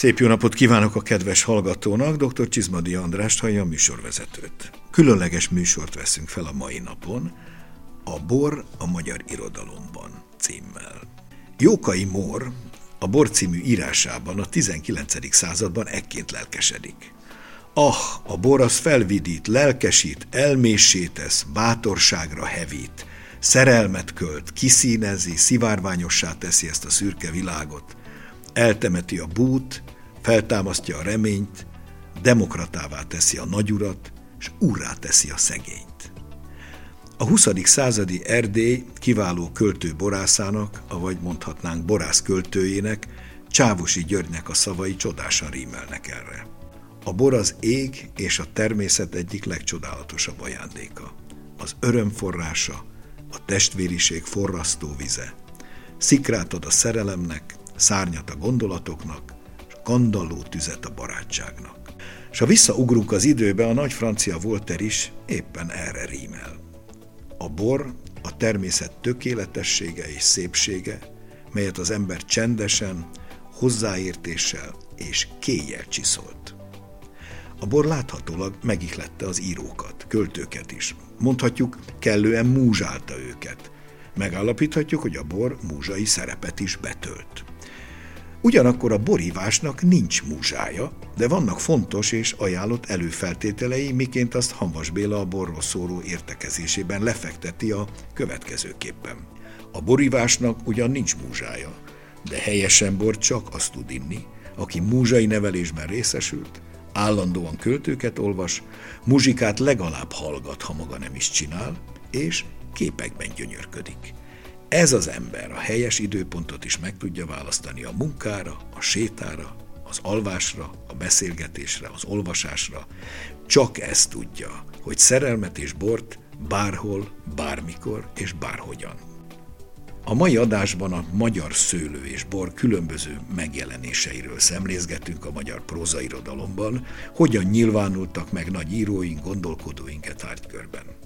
Szép jó napot kívánok a kedves hallgatónak, dr. Csizmadi Andrást hallja a műsorvezetőt. Különleges műsort veszünk fel a mai napon, a Bor a magyar irodalomban címmel. Jókai Mór a Bor című írásában a 19. században ekként lelkesedik. Ah, a bor az felvidít, lelkesít, elméssé tesz, bátorságra hevít, szerelmet költ, kiszínezi, szivárványossá teszi ezt a szürke világot, eltemeti a bút, feltámasztja a reményt, demokratává teszi a nagyurat, és úrrá teszi a szegényt. A 20. századi Erdély kiváló költő borászának, avagy mondhatnánk borász költőjének, Csávosi Györgynek a szavai csodásan rímelnek erre. A bor az ég és a természet egyik legcsodálatosabb ajándéka. Az öröm forrása, a testvériség forrasztó vize. Szikrát ad a szerelemnek, szárnyat a gondolatoknak, kandalló tüzet a barátságnak. És ha visszaugrunk az időbe, a nagy francia Volter is éppen erre rímel. A bor a természet tökéletessége és szépsége, melyet az ember csendesen, hozzáértéssel és kéjjel csiszolt. A bor láthatólag megihlette az írókat, költőket is. Mondhatjuk, kellően múzsálta őket. Megállapíthatjuk, hogy a bor múzsai szerepet is betölt. Ugyanakkor a borívásnak nincs múzsája, de vannak fontos és ajánlott előfeltételei, miként azt Hanvas Béla a borról szóló értekezésében lefekteti a következőképpen. A borívásnak ugyan nincs múzsája, de helyesen bor csak azt tud inni, aki múzsai nevelésben részesült, állandóan költőket olvas, muzsikát legalább hallgat, ha maga nem is csinál, és képekben gyönyörködik. Ez az ember a helyes időpontot is meg tudja választani a munkára, a sétára, az alvásra, a beszélgetésre, az olvasásra. Csak ezt tudja, hogy szerelmet és bort bárhol, bármikor és bárhogyan. A mai adásban a magyar szőlő és bor különböző megjelenéseiről szemlézgetünk a magyar prózairodalomban, hogyan nyilvánultak meg nagy íróink, gondolkodóink e tárgykörben.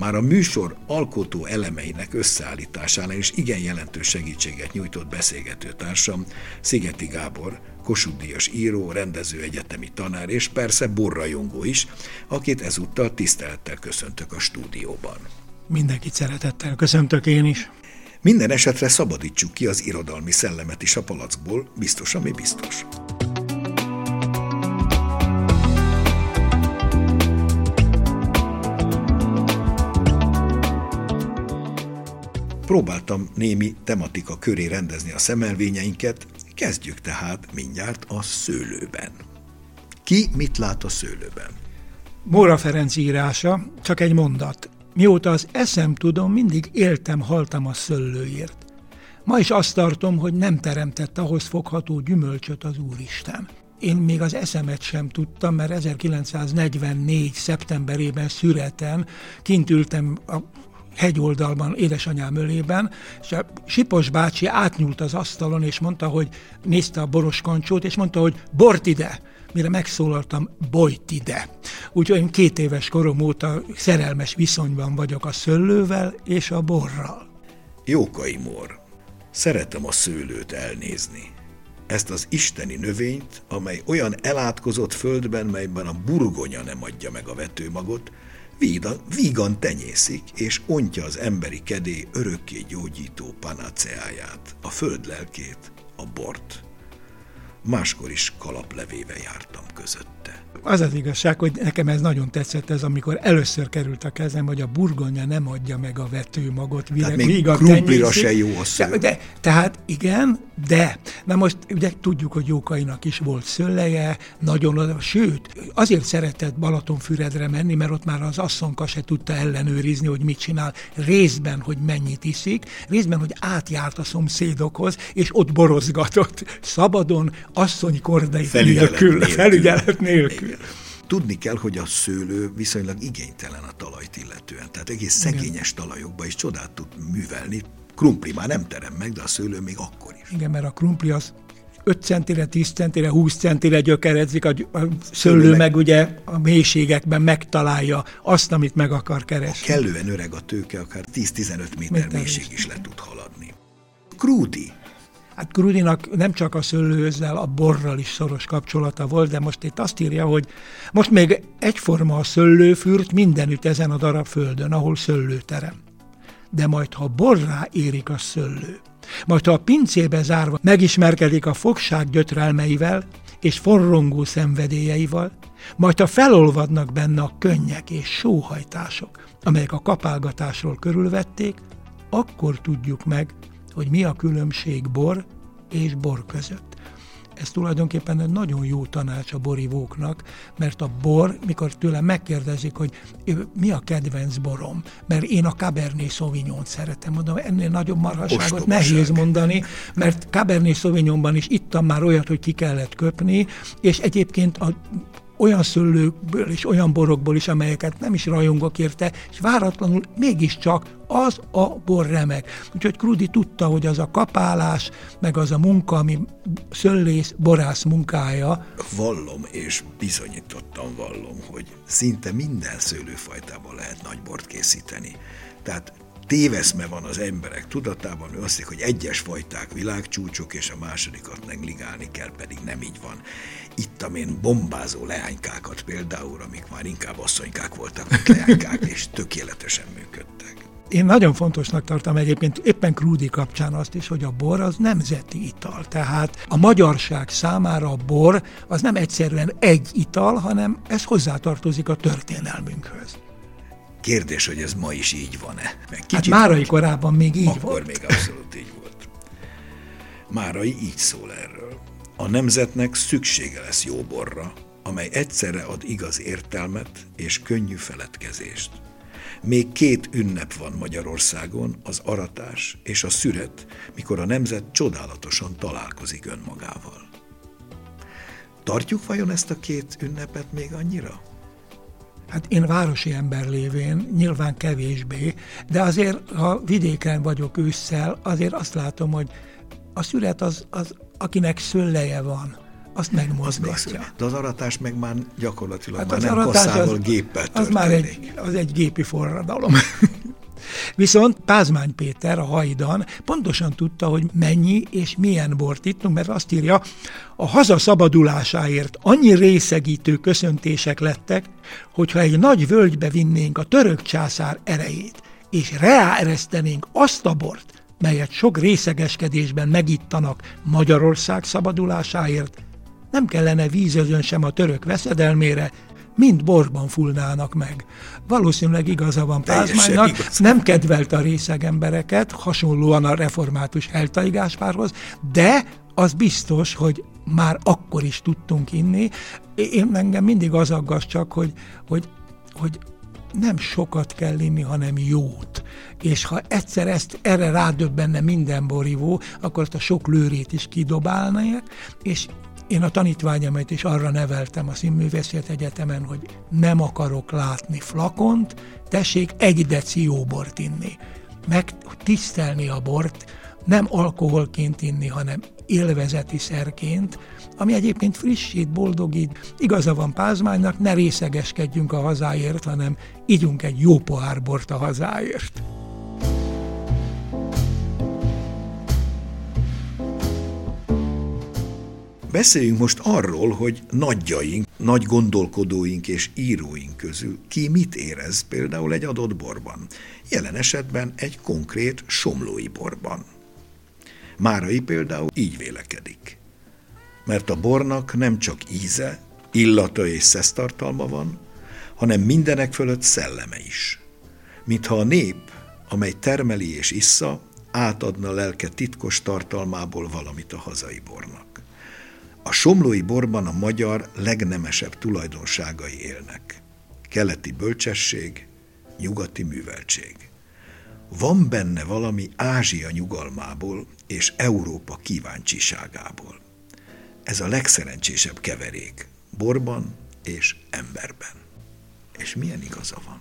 Már a műsor alkotó elemeinek összeállításánál is igen jelentős segítséget nyújtott beszélgetőtársam Szigeti Gábor, Kossuth író, rendező, egyetemi tanár és persze borrajongó is, akit ezúttal tisztelettel köszöntök a stúdióban. Mindenkit szeretettel köszöntök én is. Minden esetre szabadítsuk ki az irodalmi szellemet is a palackból, biztos, ami biztos. Próbáltam némi tematika köré rendezni a szemelvényeinket, kezdjük tehát mindjárt a szőlőben. Ki mit lát a szőlőben? Móra Ferenc írása, csak egy mondat. Mióta az eszem tudom, mindig éltem, haltam a szöllőért. Ma is azt tartom, hogy nem teremtett ahhoz fogható gyümölcsöt az Úristen. Én még az eszemet sem tudtam, mert 1944. szeptemberében szüreten kint ültem a hegyoldalban, édesanyám ölében, és a Sipos bácsi átnyúlt az asztalon, és mondta, hogy nézte a boros kancsót, és mondta, hogy bort ide! Mire megszólaltam, bojt ide. Úgyhogy én két éves korom óta szerelmes viszonyban vagyok a szőlővel és a borral. Jókai mor. Szeretem a szőlőt elnézni. Ezt az isteni növényt, amely olyan elátkozott földben, melyben a burgonya nem adja meg a vetőmagot, vígan tenyészik, és ontja az emberi kedély örökké gyógyító panaceáját, a föld lelkét, a bort. Máskor is kalaplevéve jártam közötte. Az az igazság, hogy nekem ez nagyon tetszett ez, amikor először került a kezem, hogy a burgonya nem adja meg a vetőmagot. Tehát még krumplira se jó a szőr. De, de, tehát igen, de. Na most ugye tudjuk, hogy Jókainak is volt szőleje, nagyon sőt, azért szeretett Balatonfüredre menni, mert ott már az asszonka se tudta ellenőrizni, hogy mit csinál. Részben, hogy mennyit iszik, részben, hogy átjárt a szomszédokhoz, és ott borozgatott. Szabadon, asszony kordai nélkül, felügyelet nélkül. Tudni kell, hogy a szőlő viszonylag igénytelen a talajt illetően, tehát egész szegényes talajokban is csodát tud művelni. Krumpli már nem terem meg, de a szőlő még akkor is. Igen, mert a krumpli az 5 centire, 10 centire, 20 centire gyökeredzik, a, szőlő meg, ugye a mélységekben megtalálja azt, amit meg akar keresni. A kellően öreg a tőke, akár 10-15 méter mélység is le tud haladni. Krúdi Hát Grudinak nem csak a szőlőzzel, a borral is szoros kapcsolata volt, de most itt azt írja, hogy most még egyforma a szőlőfürt mindenütt ezen a darab földön, ahol szőlőterem. De majd, ha borrá érik a szőlő, majd ha a pincébe zárva megismerkedik a fogság gyötrelmeivel és forrongó szenvedélyeivel, majd ha felolvadnak benne a könnyek és sóhajtások, amelyek a kapálgatásról körülvették, akkor tudjuk meg, hogy mi a különbség bor és bor között. Ez tulajdonképpen egy nagyon jó tanács a borivóknak, mert a bor, mikor tőlem megkérdezik, hogy mi a kedvenc borom, mert én a Cabernet Sauvignon szeretem, mondom, ennél nagyobb marhaságot nehéz mondani, mert Cabernet Sauvignonban is ittam már olyat, hogy ki kellett köpni, és egyébként a olyan szőlőkből és olyan borokból is, amelyeket nem is rajongok érte, és váratlanul mégiscsak az a bor remek. Úgyhogy Krudi tudta, hogy az a kapálás, meg az a munka, ami szőlész, borász munkája. Vallom, és bizonyítottan vallom, hogy szinte minden szőlőfajtában lehet nagy bort készíteni. Tehát téveszme van az emberek tudatában, ő azt hiszik, hogy egyes fajták világcsúcsok, és a másodikat negligálni kell, pedig nem így van. Itt én bombázó leánykákat például, amik már inkább asszonykák voltak, mint leánykák, és tökéletesen működtek. Én nagyon fontosnak tartom egyébként éppen Krúdi kapcsán azt is, hogy a bor az nemzeti ital. Tehát a magyarság számára a bor az nem egyszerűen egy ital, hanem ez hozzátartozik a történelmünkhöz. Kérdés, hogy ez ma is így van-e? Meg hát Márai korábban még így Akkor volt. még abszolút így volt. Márai így szól erről. A nemzetnek szüksége lesz jó borra, amely egyszerre ad igaz értelmet és könnyű feledkezést. Még két ünnep van Magyarországon, az aratás és a szüret, mikor a nemzet csodálatosan találkozik önmagával. Tartjuk vajon ezt a két ünnepet még annyira? Hát én városi ember lévén nyilván kevésbé, de azért, ha vidéken vagyok ősszel, azért azt látom, hogy a szület az, az akinek szülleje van, azt megmozgatja. Az de az aratás meg már gyakorlatilag hát már nem kasszával, az, géppel történik. Az már egy, az egy gépi forradalom. Viszont Pázmány Péter a hajdan pontosan tudta, hogy mennyi és milyen bort ittunk, mert azt írja, a haza szabadulásáért annyi részegítő köszöntések lettek, hogyha egy nagy völgybe vinnénk a török császár erejét, és reáeresztenénk azt a bort, melyet sok részegeskedésben megittanak Magyarország szabadulásáért, nem kellene vízözön sem a török veszedelmére, mind borban fulnának meg. Valószínűleg igaza van Pázmánynak, nem kedvelte a részeg embereket, hasonlóan a református Heltai Gáspárhoz, de az biztos, hogy már akkor is tudtunk inni. Én engem mindig az aggaszt csak, hogy, hogy, hogy nem sokat kell inni, hanem jót. És ha egyszer ezt erre rádöbbenne minden borívó, akkor azt a sok lőrét is kidobálnák, és én a tanítványomat is arra neveltem a Színművészet Egyetemen, hogy nem akarok látni flakont, tessék egy deci jó bort inni. Meg tisztelni a bort, nem alkoholként inni, hanem élvezeti szerként, ami egyébként frissít, boldogít. Igaza van Pázmánynak, ne részegeskedjünk a hazáért, hanem ígyunk egy jó pohár bort a hazáért. Beszéljünk most arról, hogy nagyjaink, nagy gondolkodóink és íróink közül ki mit érez például egy adott borban. Jelen esetben egy konkrét somlói borban. Márai például így vélekedik. Mert a bornak nem csak íze, illata és szesztartalma van, hanem mindenek fölött szelleme is. Mintha a nép, amely termeli és issza, átadna lelke titkos tartalmából valamit a hazai bornak. A somlói borban a magyar legnemesebb tulajdonságai élnek. Keleti bölcsesség, nyugati műveltség. Van benne valami Ázsia nyugalmából és Európa kíváncsiságából. Ez a legszerencsésebb keverék, borban és emberben. És milyen igaza van?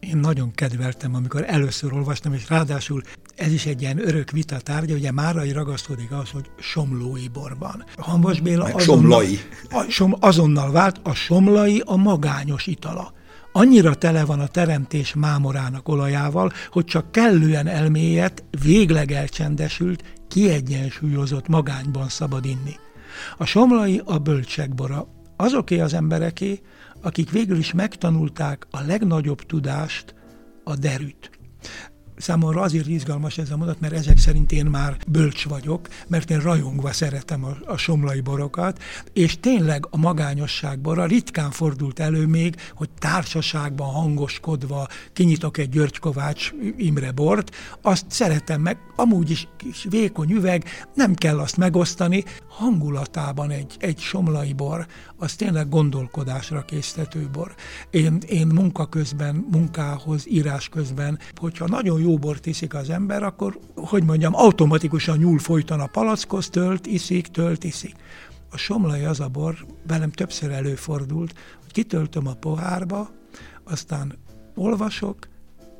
Én nagyon kedveltem, amikor először olvastam, és ráadásul ez is egy ilyen örök vita tárgya, ugye Márai ragaszkodik az, hogy somlói borban. Hambas Béla azonnal, a, som, azonnal vált, a somlai a magányos itala. Annyira tele van a teremtés mámorának olajával, hogy csak kellően elmélyett, végleg elcsendesült, kiegyensúlyozott magányban szabad inni. A somlai a bölcsekbora, azoké az embereké, akik végül is megtanulták a legnagyobb tudást, a derűt. Számomra azért izgalmas ez a mondat, mert ezek szerint én már bölcs vagyok, mert én rajongva szeretem a, a somlai borokat, és tényleg a magányosság bora ritkán fordult elő még, hogy társaságban hangoskodva kinyitok egy György Kovács Imre bort, azt szeretem meg, amúgy is kis vékony üveg, nem kell azt megosztani, hangulatában egy, egy somlai bor, az tényleg gondolkodásra késztető bor. Én, én munka közben, munkához, írás közben, hogyha nagyon jó bort iszik az ember, akkor, hogy mondjam, automatikusan nyúl folyton a palackhoz, tölt, iszik, tölt, iszik. A somlai az a bor, velem többször előfordult, hogy kitöltöm a pohárba, aztán olvasok,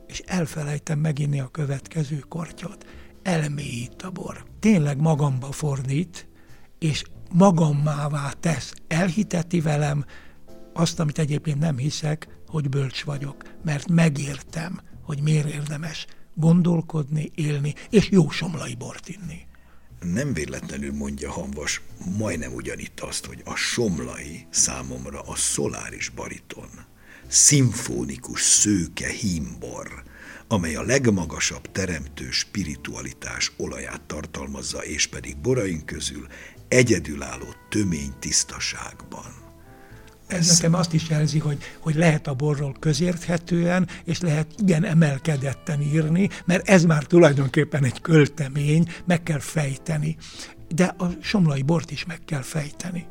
és elfelejtem meginni a következő kortyot. Elmélyít a bor. Tényleg magamba fordít, és magammává tesz, elhiteti velem azt, amit egyébként nem hiszek, hogy bölcs vagyok, mert megértem, hogy miért érdemes gondolkodni, élni, és jó somlai bort inni. Nem véletlenül mondja Hanvas majdnem ugyanitt azt, hogy a somlai számomra a szoláris bariton, szimfonikus szőke hímbor, amely a legmagasabb teremtő spiritualitás olaját tartalmazza, és pedig boraink közül egyedülálló tömény tisztaságban. Ez nekem azt is jelzi, hogy, hogy lehet a borról közérthetően, és lehet igen emelkedetten írni, mert ez már tulajdonképpen egy költemény, meg kell fejteni. De a somlai bort is meg kell fejteni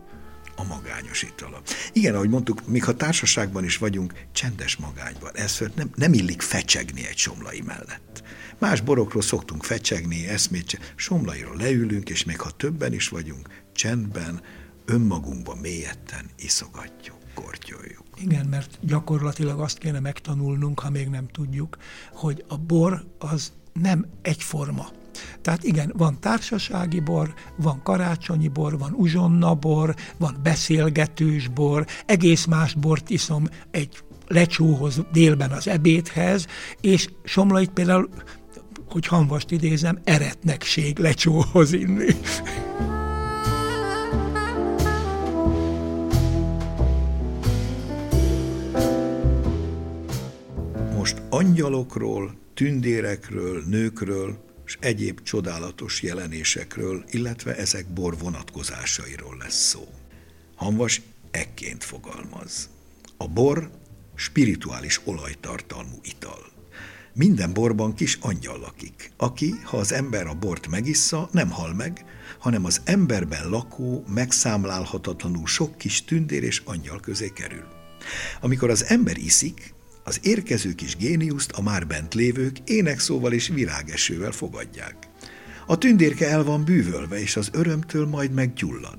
a magányos itala. Igen, ahogy mondtuk, még ha társaságban is vagyunk, csendes magányban. Ez nem, nem illik fecsegni egy somlai mellett. Más borokról szoktunk fecsegni, eszmét, somlairól leülünk, és még ha többen is vagyunk, csendben, önmagunkba mélyetten iszogatjuk, kortyoljuk. Igen, mert gyakorlatilag azt kéne megtanulnunk, ha még nem tudjuk, hogy a bor az nem egyforma. Tehát igen, van társasági bor, van karácsonyi bor, van uzsonna bor, van beszélgetős bor, egész más bort iszom egy lecsóhoz délben az ebédhez, és Somlait például, hogy hanvast idézem, eretnekség lecsóhoz inni. Angyalokról, tündérekről, nőkről és egyéb csodálatos jelenésekről, illetve ezek bor vonatkozásairól lesz szó. Hanvas ekként fogalmaz. A bor spirituális olajtartalmú ital. Minden borban kis angyal lakik, aki, ha az ember a bort megissza, nem hal meg, hanem az emberben lakó, megszámlálhatatlanul sok kis tündér és angyal közé kerül. Amikor az ember iszik, az érkező kis géniuszt a már bent lévők énekszóval és virágesővel fogadják. A tündérke el van bűvölve, és az örömtől majd meggyullad.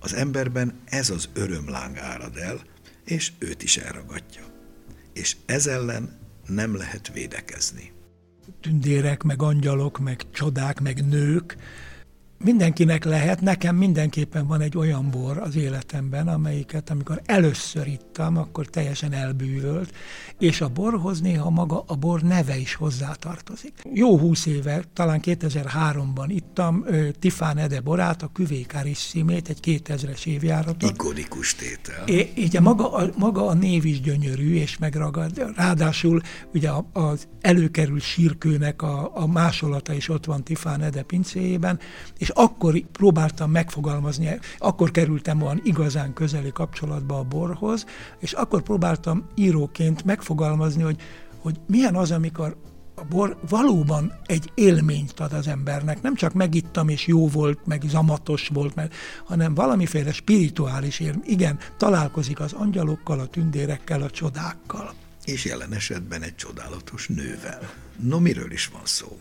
Az emberben ez az örömláng árad el, és őt is elragadja. És ez ellen nem lehet védekezni. Tündérek, meg angyalok, meg csodák, meg nők, mindenkinek lehet, nekem mindenképpen van egy olyan bor az életemben, amelyiket amikor először ittam, akkor teljesen elbűvölt, és a borhoz néha maga a bor neve is hozzátartozik. Jó húsz éve, talán 2003-ban ittam uh, Tifán Ede borát, a Küvékárissimét, egy 2000-es évjáratot. Ikonikus tétel. É, ugye maga a, maga a név is gyönyörű és megragad. Ráadásul ugye az előkerült sírkőnek a, a másolata is ott van Tifán Ede pincéjében, és akkor próbáltam megfogalmazni, akkor kerültem olyan igazán közeli kapcsolatba a borhoz, és akkor próbáltam íróként megfogalmazni, hogy, hogy milyen az, amikor a bor valóban egy élményt ad az embernek. Nem csak megittam, és jó volt, meg zamatos volt, mert, hanem valamiféle spirituális élmény. Igen, találkozik az angyalokkal, a tündérekkel, a csodákkal. És jelen esetben egy csodálatos nővel. No, miről is van szó?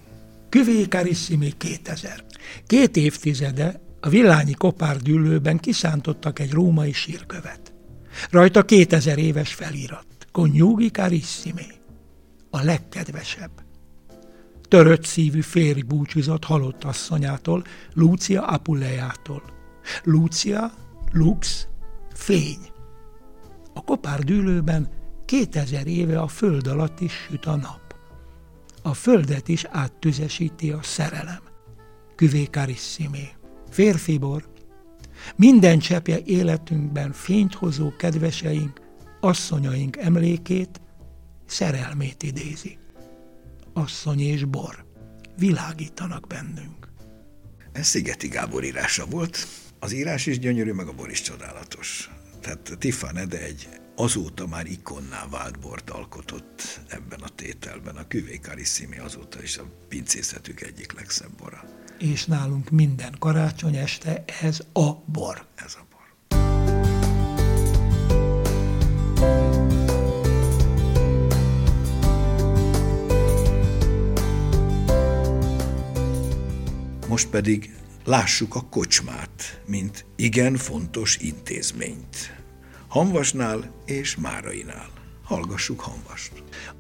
Küvé Carissimi 2000. Két évtizede a villányi kopárdüllőben kiszántottak egy római sírkövet. Rajta 2000 éves felirat. Coniugi Carissimi. A legkedvesebb. Törött szívű férj búcsúzott halott asszonyától, Lucia Apulejától. Lucia, Lux, fény. A kopárdűlőben 2000 éve a föld alatt is süt a nap a földet is áttüzesíti a szerelem. Cuvé Carissimi. Férfi bor. Minden csepje életünkben fényt hozó kedveseink, asszonyaink emlékét, szerelmét idézi. Asszony és bor világítanak bennünk. Ez Szigeti Gábor írása volt. Az írás is gyönyörű, meg a bor is csodálatos. Tehát Tiffany de egy azóta már ikonná vált bort alkotott ebben a tételben. A Küvé Carissimi azóta is a pincészetük egyik legszebb bora. És nálunk minden karácsony este ez a bor. Ez a bor. Most pedig lássuk a kocsmát, mint igen fontos intézményt. Hanvasnál és Márainál. Hallgassuk Hanvast.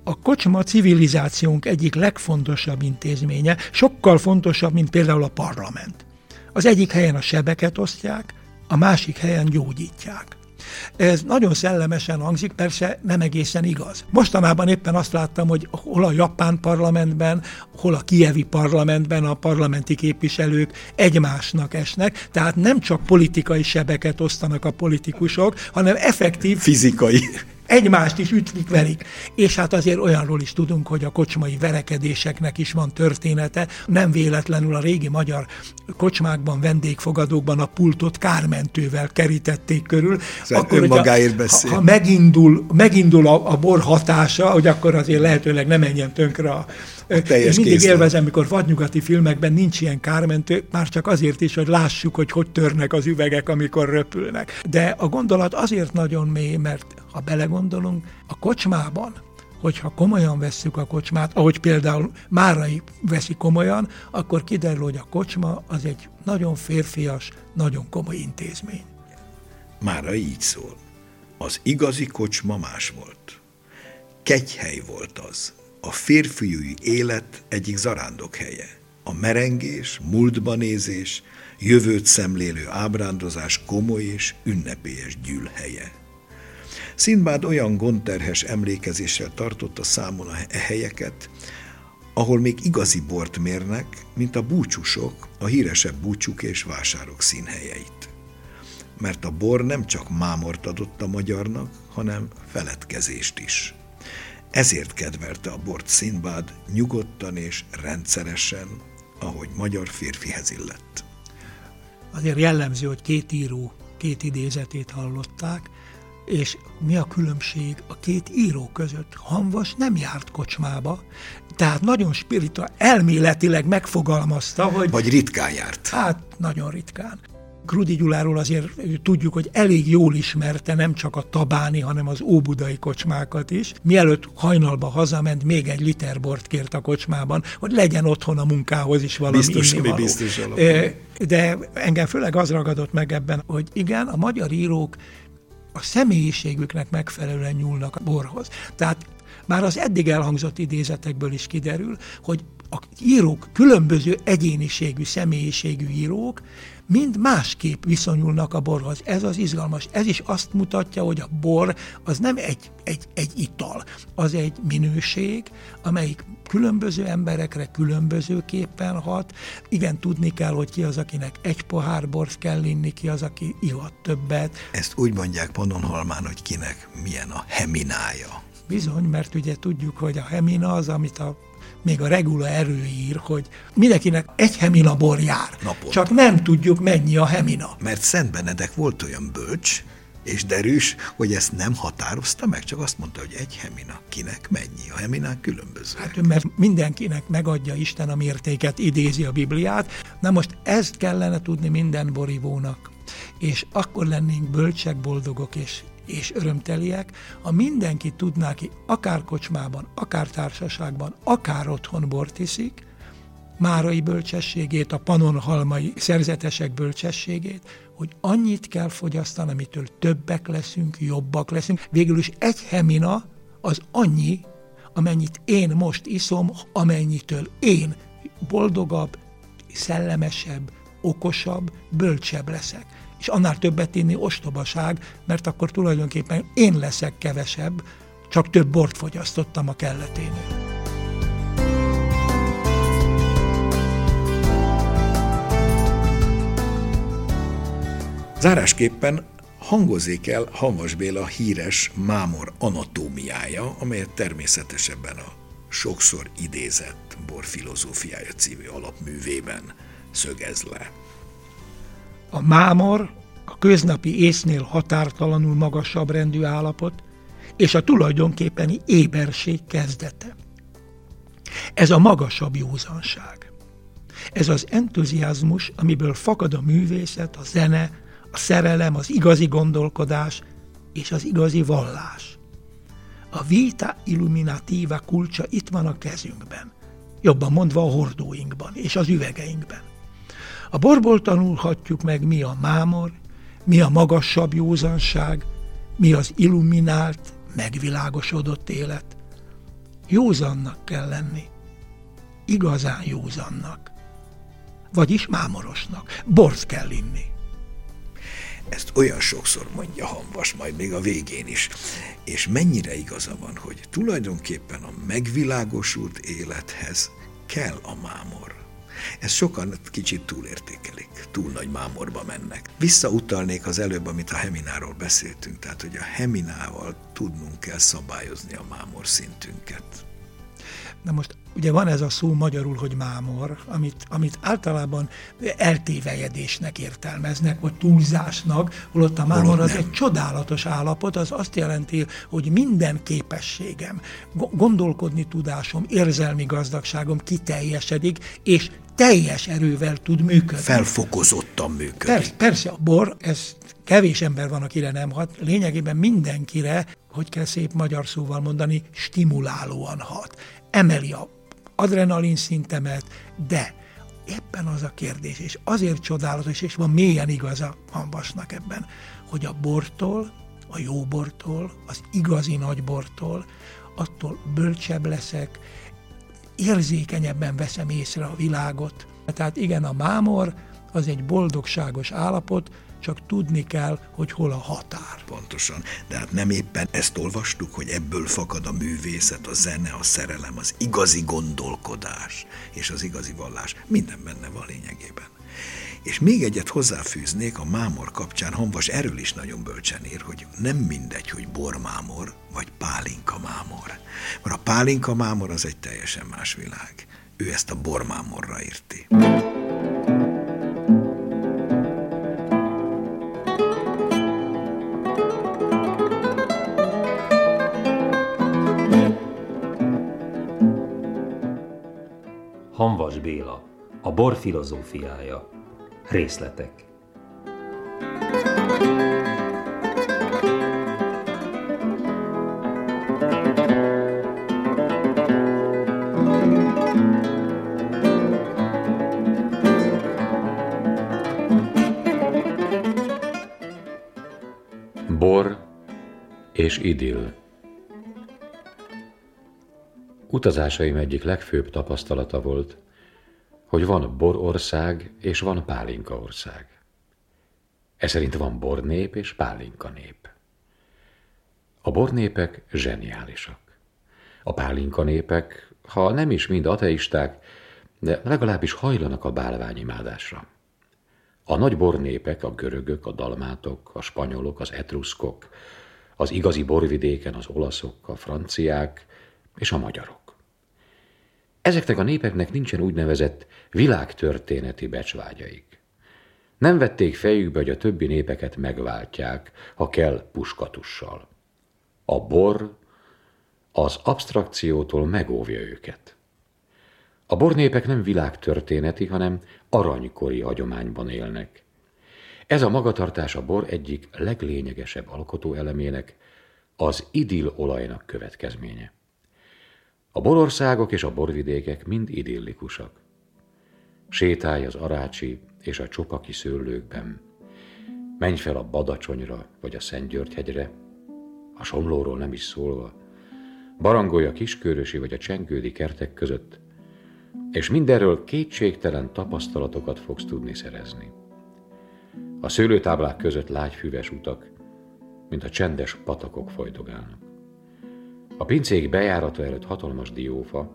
A kocsma civilizációnk egyik legfontosabb intézménye, sokkal fontosabb, mint például a parlament. Az egyik helyen a sebeket osztják, a másik helyen gyógyítják. Ez nagyon szellemesen hangzik, persze nem egészen igaz. Mostanában éppen azt láttam, hogy hol a japán parlamentben, hol a kievi parlamentben a parlamenti képviselők egymásnak esnek, tehát nem csak politikai sebeket osztanak a politikusok, hanem effektív fizikai egymást is ütlik verik. És hát azért olyanról is tudunk, hogy a kocsmai verekedéseknek is van története. Nem véletlenül a régi magyar kocsmákban, vendégfogadókban a pultot kármentővel kerítették körül. Szóval akkor, önmagáért beszél. Ha, ha megindul, megindul a, a bor hatása, hogy akkor azért lehetőleg nem menjen tönkre a, én mindig készlet. élvezem, mikor vadnyugati filmekben nincs ilyen kármentő, már csak azért is, hogy lássuk, hogy hogy törnek az üvegek, amikor röpülnek. De a gondolat azért nagyon mély, mert ha belegondolunk, a kocsmában, hogyha komolyan vesszük a kocsmát, ahogy például Márai veszi komolyan, akkor kiderül, hogy a kocsma az egy nagyon férfias, nagyon komoly intézmény. Márai így szól. Az igazi kocsma más volt. Kegyhely volt az, a férfiúi élet egyik zarándok helye. A merengés, múltba nézés, jövőt szemlélő ábrándozás komoly és ünnepélyes gyűlhelye. Szindbád olyan gondterhes emlékezéssel tartotta számon a helyeket, ahol még igazi bort mérnek, mint a búcsúsok, a híresebb búcsúk és vásárok színhelyeit. Mert a bor nem csak mámort adott a magyarnak, hanem feledkezést is. Ezért kedvelte a bort Színbád nyugodtan és rendszeresen, ahogy magyar férfihez illett. Azért jellemző, hogy két író két idézetét hallották, és mi a különbség a két író között? Hanvas nem járt kocsmába, tehát nagyon spirituál, elméletileg megfogalmazta, hogy... Vagy ritkán járt. Hát, nagyon ritkán. Krudi Gyuláról azért tudjuk, hogy elég jól ismerte nem csak a tabáni, hanem az óbudai kocsmákat is. Mielőtt hajnalba hazament, még egy liter bort kért a kocsmában, hogy legyen otthon a munkához is valami biztos, innivaló. biztos De engem főleg az ragadott meg ebben, hogy igen, a magyar írók a személyiségüknek megfelelően nyúlnak a borhoz. Tehát már az eddig elhangzott idézetekből is kiderül, hogy a írók, különböző egyéniségű, személyiségű írók mind másképp viszonyulnak a borhoz. Ez az izgalmas. Ez is azt mutatja, hogy a bor az nem egy, egy, egy ital, az egy minőség, amelyik különböző emberekre különbözőképpen hat. Igen, tudni kell, hogy ki az, akinek egy pohár bort kell inni, ki az, aki ihat többet. Ezt úgy mondják Pannonhalmán, hogy kinek milyen a heminája. Bizony, mert ugye tudjuk, hogy a hemina az, amit a még a regula erőír, hogy mindenkinek egy hemina bor jár. Naponta. Csak nem tudjuk mennyi a hemina. Mert Szent Benedek volt olyan bölcs, és derűs, hogy ezt nem határozta meg, csak azt mondta, hogy egy hemina. Kinek mennyi? A heminák különböző. Hát mert mindenkinek megadja Isten a mértéket, idézi a Bibliát. Na most ezt kellene tudni minden borivónak. És akkor lennénk bölcsek, boldogok és és örömteliek, ha mindenki tudná ki, akár kocsmában, akár társaságban, akár otthon bort iszik, Márai bölcsességét, a panonhalmai szerzetesek bölcsességét, hogy annyit kell fogyasztani, amitől többek leszünk, jobbak leszünk. Végül is egy hemina az annyi, amennyit én most iszom, amennyitől én boldogabb, szellemesebb, okosabb, bölcsebb leszek és annál többet inni ostobaság, mert akkor tulajdonképpen én leszek kevesebb, csak több bort fogyasztottam a kelleténél. Zárásképpen hangozik el Hamas Béla híres mámor anatómiája, amelyet természetesebben a sokszor idézett Bor filozófiája című alapművében szögez le. A mámor a köznapi észnél határtalanul magasabb rendű állapot, és a tulajdonképpeni éberség kezdete. Ez a magasabb józanság. Ez az entuziasmus, amiből fakad a művészet, a zene, a szerelem, az igazi gondolkodás és az igazi vallás. A vita illuminativa kulcsa itt van a kezünkben, jobban mondva a hordóinkban és az üvegeinkben. A borból tanulhatjuk meg, mi a mámor, mi a magasabb józanság, mi az illuminált, megvilágosodott élet. Józannak kell lenni, igazán józannak, vagyis mámorosnak, bort kell inni. Ezt olyan sokszor mondja Hanvas, majd még a végén is. És mennyire igaza van, hogy tulajdonképpen a megvilágosult élethez kell a mámor. Ez sokan kicsit túlértékelik, túl nagy mámorba mennek. Visszautalnék az előbb, amit a Hemináról beszéltünk, tehát hogy a Heminával tudnunk kell szabályozni a mámor szintünket. Na most ugye van ez a szó magyarul, hogy mámor, amit, amit általában eltévejedésnek értelmeznek, vagy túlzásnak, holott a mámor az egy csodálatos állapot, az azt jelenti, hogy minden képességem, gondolkodni tudásom, érzelmi gazdagságom kiteljesedik, és teljes erővel tud működni. Felfokozottan működik. Persze, persze a bor, ez kevés ember van, akire nem hat, lényegében mindenkire, hogy kell szép magyar szóval mondani, stimulálóan hat. Emeli a adrenalin szintemet, de éppen az a kérdés, és azért csodálatos, és van mélyen igaza Hanvasnak ebben, hogy a bortól, a jó bortól, az igazi nagy bortól, attól bölcsebb leszek, érzékenyebben veszem észre a világot. Tehát igen, a mámor az egy boldogságos állapot, csak tudni kell, hogy hol a határ. Pontosan, de hát nem éppen ezt olvastuk, hogy ebből fakad a művészet, a zene, a szerelem, az igazi gondolkodás és az igazi vallás. Minden benne van lényegében. És még egyet hozzáfűznék, a mámor kapcsán Hanvas erről is nagyon bölcsen ír, hogy nem mindegy, hogy bormámor vagy pálinka mámor. Mert a pálinka mámor az egy teljesen más világ. Ő ezt a bormámorra írti. Béla, a bor filozófiája, részletek. Bor és idill Utazásaim egyik legfőbb tapasztalata volt, hogy van borország és van pálinkaország. Ez szerint van bornép és pálinka nép. A bornépek zseniálisak. A pálinka népek, ha nem is mind ateisták, de legalábbis hajlanak a bálványimádásra. A nagy bornépek, a görögök, a dalmátok, a spanyolok, az etruszkok, az igazi borvidéken az olaszok, a franciák és a magyarok. Ezeknek a népeknek nincsen úgynevezett világtörténeti becsvágyaik. Nem vették fejükbe, hogy a többi népeket megváltják, ha kell puskatussal. A bor az abstrakciótól megóvja őket. A bornépek nem világtörténeti, hanem aranykori hagyományban élnek. Ez a magatartás a bor egyik leglényegesebb alkotóelemének, az idil olajnak következménye. A borországok és a borvidékek mind idillikusak. Sétálj az arácsi és a csopaki szőlőkben, menj fel a Badacsonyra vagy a Szentgyörgyhegyre, a Somlóról nem is szólva, barangolj a kiskörösi vagy a csengődi kertek között, és mindenről kétségtelen tapasztalatokat fogsz tudni szerezni. A szőlőtáblák között lágyfüves utak, mint a csendes patakok folytogálnak. A pincék bejárata előtt hatalmas diófa,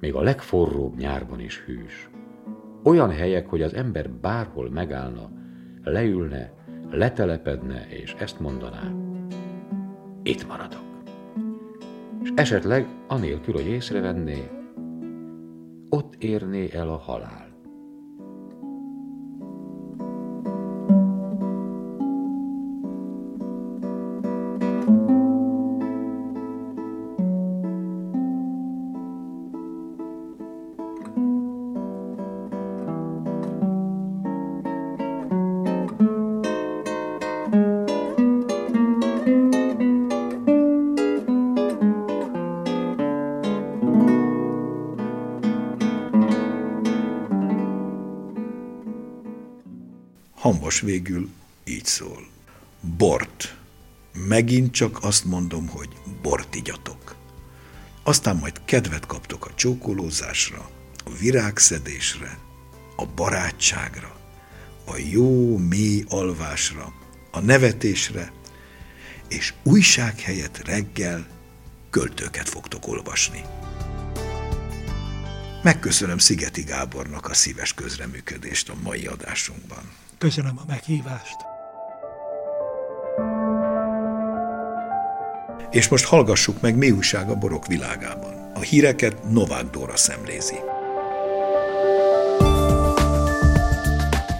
még a legforróbb nyárban is hűs. Olyan helyek, hogy az ember bárhol megállna, leülne, letelepedne, és ezt mondaná. Itt maradok. És esetleg, anélkül, hogy észrevenné, ott érné el a halál. Végül így szól. Bort. Megint csak azt mondom, hogy bort igyatok. Aztán majd kedvet kaptok a csókolózásra, a virágszedésre, a barátságra, a jó mély alvásra, a nevetésre, és újság helyett reggel költőket fogtok olvasni. Megköszönöm Szigeti Gábornak a szíves közreműködést a mai adásunkban. Köszönöm a meghívást. És most hallgassuk meg mi újság a borok világában. A híreket Novák Dóra szemlézi.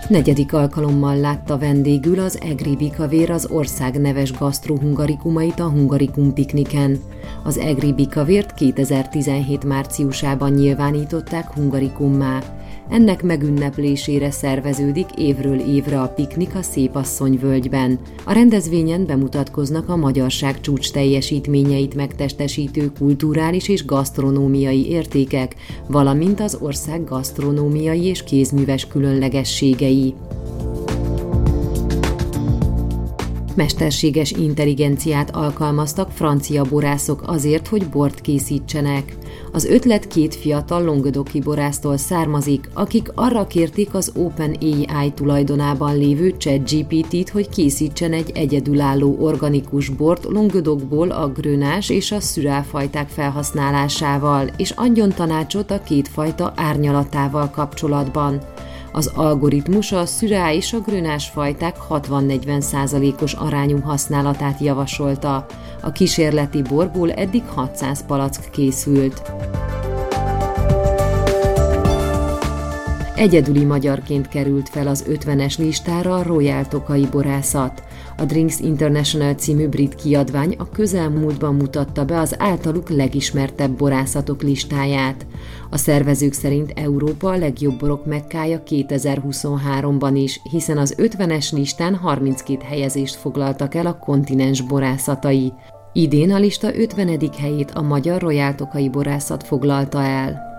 Negyedik alkalommal látta vendégül az Egri Bikavér az ország neves gasztrohungarikumait a Hungarikum pikniken. Az Egri Bikavért 2017 márciusában nyilvánították hungarikummá. Ennek megünneplésére szerveződik évről évre a piknik a Szépasszony völgyben. A rendezvényen bemutatkoznak a magyarság csúcs teljesítményeit megtestesítő kulturális és gasztronómiai értékek, valamint az ország gasztronómiai és kézműves különlegességei. Mesterséges intelligenciát alkalmaztak francia borászok azért, hogy bort készítsenek. Az ötlet két fiatal longodoki borásztól származik, akik arra kérték az OpenAI tulajdonában lévő ChatGPT-t, hogy készítsen egy egyedülálló organikus bort longodokból a grönás és a szüráfajták felhasználásával, és adjon tanácsot a két fajta árnyalatával kapcsolatban. Az algoritmus a szürá és a grönás fajták 60-40 százalékos arányú használatát javasolta. A kísérleti borból eddig 600 palack készült. Egyedüli magyarként került fel az 50-es listára a Royal Tokai borászat. A Drinks International című brit kiadvány a közelmúltban mutatta be az általuk legismertebb borászatok listáját. A szervezők szerint Európa a legjobb borok mekkája 2023-ban is, hiszen az 50-es listán 32 helyezést foglaltak el a kontinens borászatai. Idén a lista 50. helyét a magyar Royal Tokai borászat foglalta el.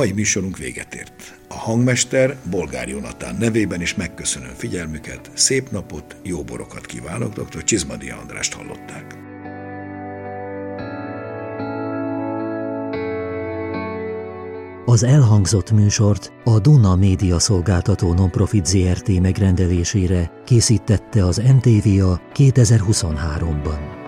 Mai műsorunk véget ért. A hangmester Bolgár Jonatán nevében is megköszönöm figyelmüket, szép napot, jó borokat kívánok, dr. Csizmadia Andrást hallották. Az elhangzott műsort a Duna Média Szolgáltató Nonprofit ZRT megrendelésére készítette az MTVA 2023-ban.